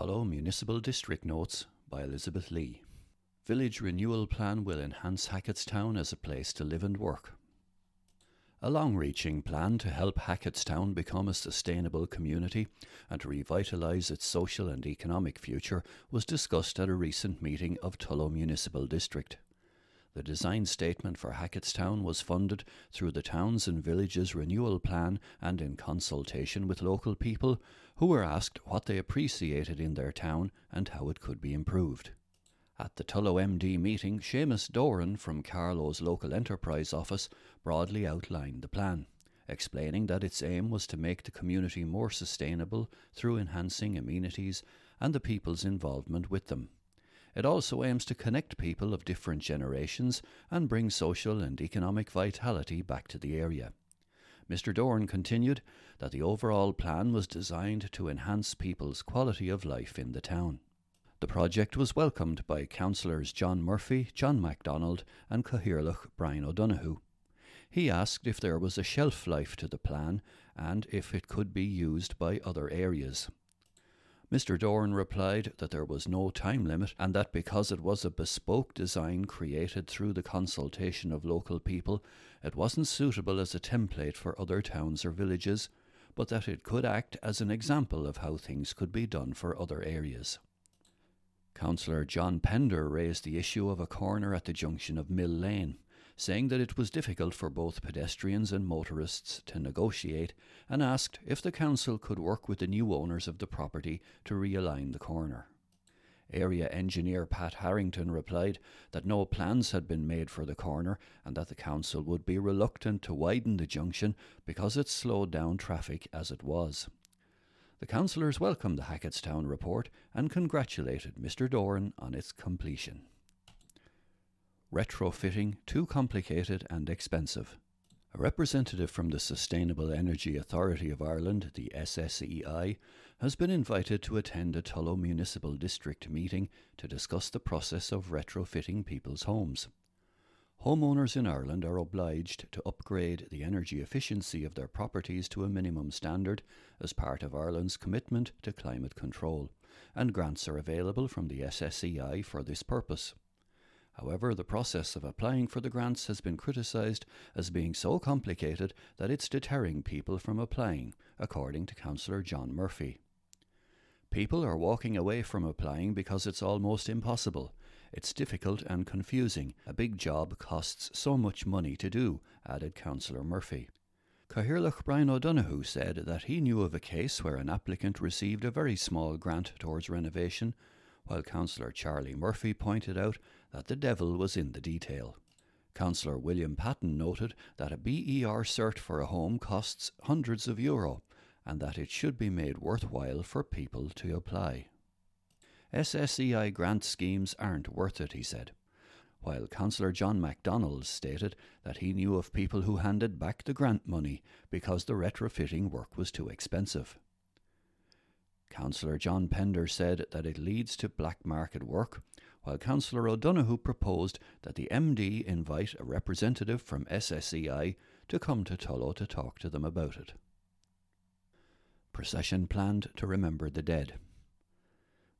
Tullow Municipal District Notes by Elizabeth Lee. Village Renewal Plan will enhance Hacketstown as a place to live and work. A long reaching plan to help Hacketstown become a sustainable community and to revitalise its social and economic future was discussed at a recent meeting of Tullow Municipal District. The design statement for Hacketstown was funded through the Towns and Villages Renewal Plan and in consultation with local people who were asked what they appreciated in their town and how it could be improved. At the Tullow MD meeting, Seamus Doran from Carlow's local enterprise office broadly outlined the plan, explaining that its aim was to make the community more sustainable through enhancing amenities and the people's involvement with them. It also aims to connect people of different generations and bring social and economic vitality back to the area. Mr. Doran continued that the overall plan was designed to enhance people's quality of life in the town. The project was welcomed by councillors John Murphy, John MacDonald, and Cathaoirleach Brian O'Donoghue. He asked if there was a shelf life to the plan and if it could be used by other areas. Mr. Doran replied that there was no time limit and that because it was a bespoke design created through the consultation of local people, it wasn't suitable as a template for other towns or villages, but that it could act as an example of how things could be done for other areas. Councillor John Pender raised the issue of a corner at the junction of Mill Lane saying that it was difficult for both pedestrians and motorists to negotiate, and asked if the council could work with the new owners of the property to realign the corner. Area engineer Pat Harrington replied that no plans had been made for the corner and that the council would be reluctant to widen the junction because it slowed down traffic as it was. The councillors welcomed the Hacketstown report and congratulated Mr. Doran on its completion retrofitting too complicated and expensive. A representative from the Sustainable Energy Authority of Ireland, the SEAI, has been invited to attend a Tullow Municipal District meeting to discuss the process of retrofitting people's homes. Homeowners in Ireland are obliged to upgrade the energy efficiency of their properties to a minimum standard as part of Ireland's commitment to climate control, and grants are available from the SEAI for this purpose. However, the process of applying for the grants has been criticised as being so complicated that it's deterring people from applying, according to Councillor John Murphy. People are walking away from applying because it's almost impossible. It's difficult and confusing. A big job costs so much money to do, added Councillor Murphy. Cathaoirleach Brian O'Donoghue said that he knew of a case where an applicant received a very small grant towards renovation, while Councillor Charlie Murphy pointed out that the devil was in the detail. Councillor William Patton noted that a BER cert for a home costs hundreds of euro and that it should be made worthwhile for people to apply. SEAI grant schemes aren't worth it, he said, while Councillor John MacDonald stated that he knew of people who handed back the grant money because the retrofitting work was too expensive. Councillor John Pender said that it leads to black market work while Councillor O'Donoghue proposed that the MD invite a representative from SEAI to come to Tullow to talk to them about it. Procession planned to remember the dead.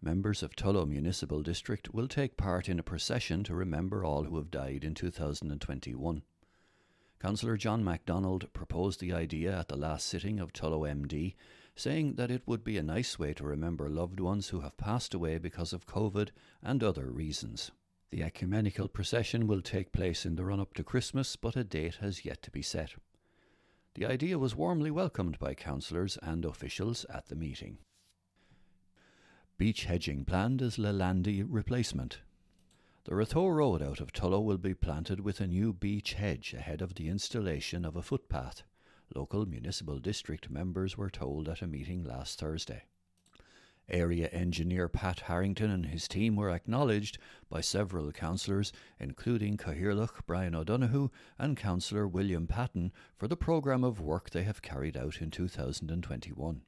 Members of Tullow Municipal District will take part in a procession to remember all who have died in 2021. Councillor John MacDonald proposed the idea at the last sitting of Tullow MD saying that it would be a nice way to remember loved ones who have passed away because of COVID and other reasons. The ecumenical procession will take place in the run up to Christmas, but a date has yet to be set. The idea was warmly welcomed by councillors and officials at the meeting. Beech hedging planned as Leylandii replacement. The Ratho Road out of Tullow will be planted with a new beech hedge ahead of the installation of a footpath local municipal district members were told at a meeting last Thursday. Area engineer Pat Harrington and his team were acknowledged by several councillors, including Cathaoirleach Brian O'Donoghue and Councillor William Patton, for the programme of work they have carried out in 2021.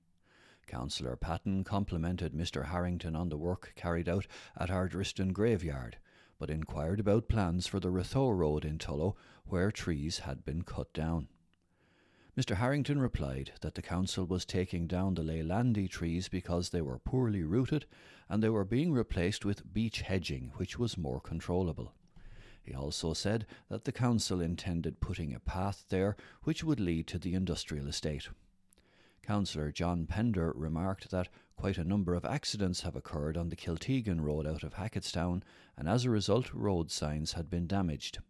Councillor Patton complimented Mr Harrington on the work carried out at Ardristan Graveyard, but inquired about plans for the Ratho Road in Tullow, where trees had been cut down. Mr. Harrington replied that the council was taking down the Leylandii trees because they were poorly rooted and they were being replaced with beech hedging, which was more controllable. He also said that the council intended putting a path there which would lead to the industrial estate. Councillor John Pender remarked that quite a number of accidents have occurred on the Kiltegan road out of Hacketstown, and as a result, road signs had been damaged.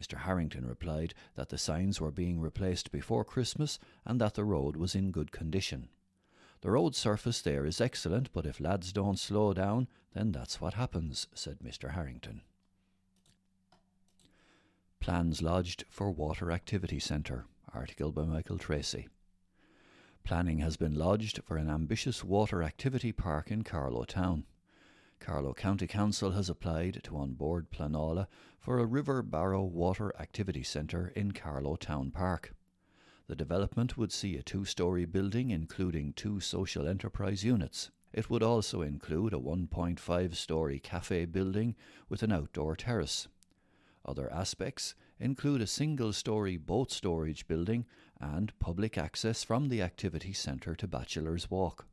Mr. Harrington replied that the signs were being replaced before Christmas and that the road was in good condition. The road surface there is excellent, but if lads don't slow down, then that's what happens, said Mr. Harrington. Plans lodged for Water Activity Centre, article by Michael Tracy. Planning has been lodged for an ambitious water activity park in Carlow Town. Carlow County Council has applied to onboard Bord Pleanála for a River Barrow Water Activity Centre in Carlow Town Park. The development would see a two story building including two social enterprise units. It would also include a 1.5 story cafe building with an outdoor terrace. Other aspects include a single story boat storage building and public access from the activity centre to Bachelor's Walk.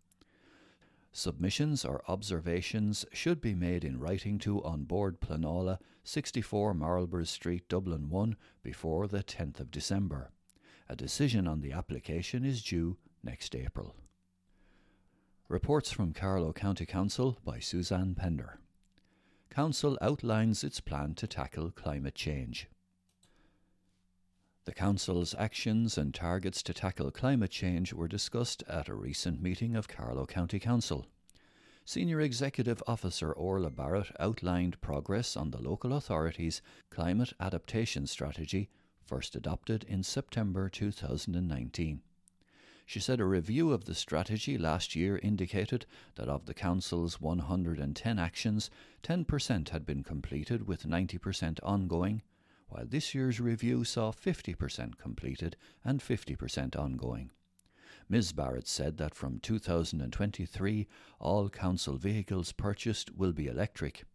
Submissions or observations should be made in writing to An Bord Pleanála, 64 Marlborough Street, Dublin 1, before the 10th of December. A decision on the application is due next April. Reports from Carlow County Council by Suzanne Pender. Council outlines its plan to tackle climate change. The Council's actions and targets to tackle climate change were discussed at a recent meeting of Carlow County Council. Senior Executive Officer Orla Barrett outlined progress on the local authority's climate adaptation strategy, first adopted in September 2019. She said a review of the strategy last year indicated that of the Council's 110 actions, 10% had been completed with 90% ongoing, while this year's review saw 50% completed and 50% ongoing. Ms. Barrett said that from 2023, all council vehicles purchased will be electric.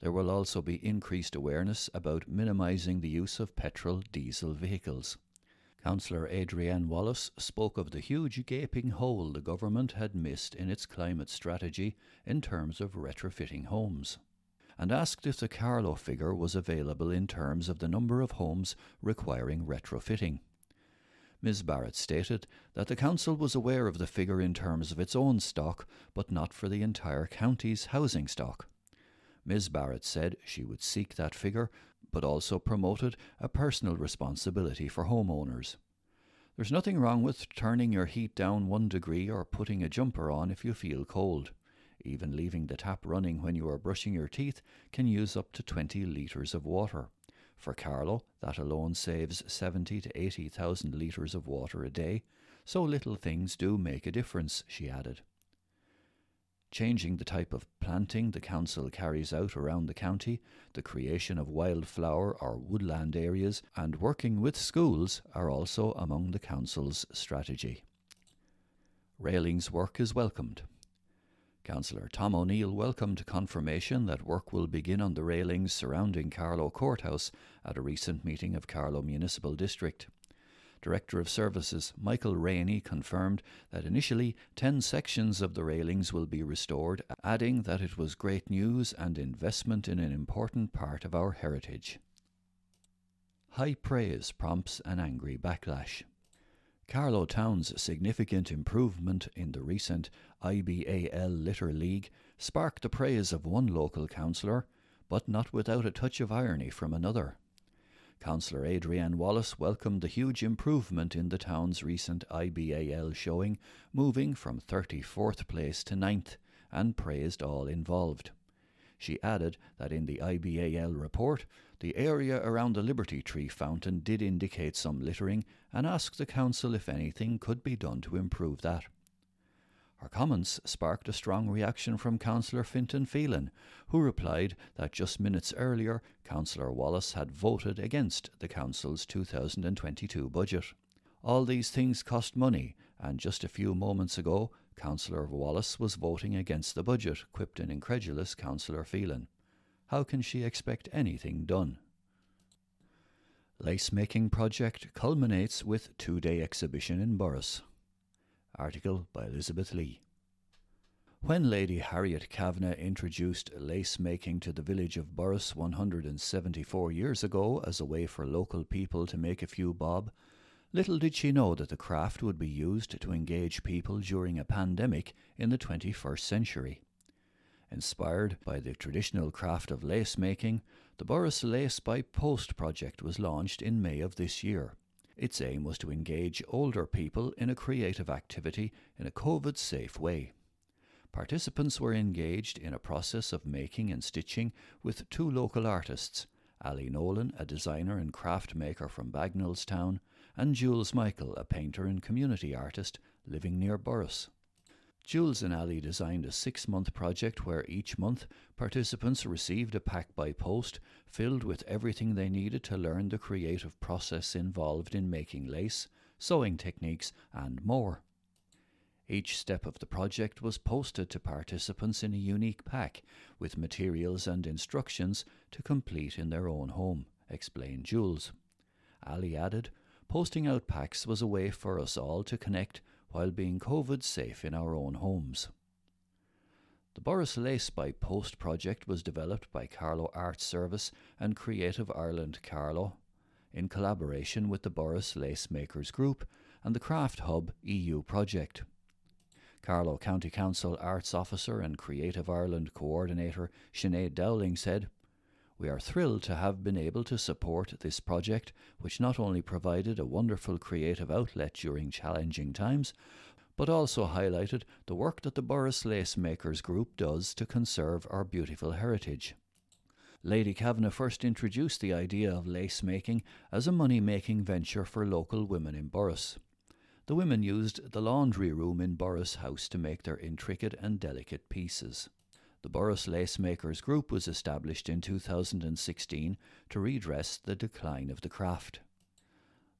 There will also be increased awareness about minimising the use of petrol diesel vehicles. Councillor Adrienne Wallace spoke of the huge gaping hole the government had missed in its climate strategy in terms of retrofitting homes and asked if the Carlow figure was available in terms of the number of homes requiring retrofitting. Ms. Barrett stated that the Council was aware of the figure in terms of its own stock, but not for the entire county's housing stock. Ms. Barrett said she would seek that figure, but also promoted a personal responsibility for homeowners. There's nothing wrong with turning your heat down one degree or putting a jumper on if you feel cold. Even leaving the tap running when you are brushing your teeth can use up to 20 litres of water. For Carlow, that alone saves 70 to 80,000 litres of water a day, so little things do make a difference, she added. Changing the type of planting the council carries out around the county, the creation of wildflower or woodland areas, and working with schools are also among the council's strategy. Railings work is welcomed. Councillor Tom O'Neill welcomed confirmation that work will begin on the railings surrounding Carlow Courthouse at a recent meeting of Carlow Municipal District. Director of Services Michael Rainey confirmed that initially 10 sections of the railings will be restored, adding that it was great news and investment in an important part of our heritage. High praise prompts an angry backlash. Carlow Town's significant improvement in the recent IBAL Litter League sparked the praise of one local councillor, but not without a touch of irony from another. Councillor Adrienne Wallace welcomed the huge improvement in the town's recent IBAL showing, moving from 34th place to 9th, and praised all involved. She added that in the IBAL report, the area around the Liberty Tree fountain did indicate some littering and asked the council if anything could be done to improve that. Her comments sparked a strong reaction from Councillor Fintan Phelan, who replied that just minutes earlier Councillor Wallace had voted against the Council's 2022 budget. All these things cost money, and just a few moments ago Councillor of Wallace was voting against the budget, quipped an incredulous Councillor Phelan. How can she expect anything done? Lace making project culminates with two day exhibition in Borris. Article by Elizabeth Lee. When Lady Harriet Kavanagh introduced lace making to the village of Borris 174 years ago as a way for local people to make a few bob, little did she know that the craft would be used to engage people during a pandemic in the 21st century. Inspired by the traditional craft of lace making, the Borris Lace by Post project was launched in May of this year. Its aim was to engage older people in a creative activity in a COVID safe way. Participants were engaged in a process of making and stitching with two local artists, Ali Nolan, a designer and craft maker from Bagenalstown, and Jules Michael, a painter and community artist living near Borris. Jules and Ali designed a six month project where each month participants received a pack by post filled with everything they needed to learn the creative process involved in making lace, sewing techniques, and more. Each step of the project was posted to participants in a unique pack with materials and instructions to complete in their own home, explained Jules. Ali added, Posting out packs was a way for us all to connect while being COVID safe in our own homes. The Borris Lace by Post project was developed by Carlow Arts Service and Creative Ireland Carlow in collaboration with the Borris Lace Makers Group and the Craft Hub EU project. Carlow County Council Arts Officer and Creative Ireland Coordinator Sinead Dowling said, we are thrilled to have been able to support this project, which not only provided a wonderful creative outlet during challenging times, but also highlighted the work that the Borris Lace Makers Group does to conserve our beautiful heritage. Lady Kavanagh first introduced the idea of lace making as a money making venture for local women in Borris. The women used the laundry room in Borris House to make their intricate and delicate pieces. The Borris Lace Makers Group was established in 2016 to redress the decline of the craft.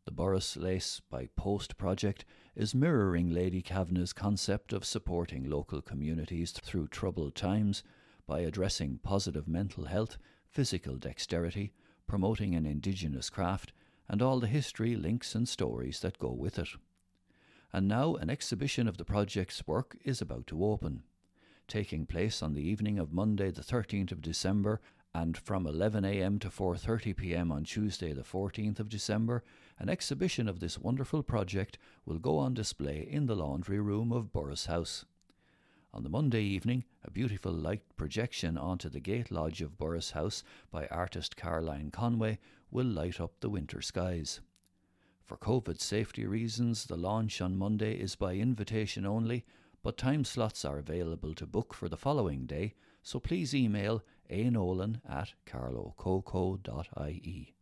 The Borris Lace by Post project is mirroring Lady Kavanagh's concept of supporting local communities through troubled times by addressing positive mental health, physical dexterity, promoting an indigenous craft, and all the history, links, and stories that go with it. And now an exhibition of the project's work is about to open taking place on the evening of Monday the 13th of December and from 11am to 4.30pm on Tuesday the 14th of December, an exhibition of this wonderful project will go on display in the laundry room of Borris House. On the Monday evening, a beautiful light projection onto the gate lodge of Borris House by artist Caroline Conway will light up the winter skies. For COVID safety reasons, the launch on Monday is by invitation only but time slots are available to book for the following day, so please email anolan at carlowcoco.ie.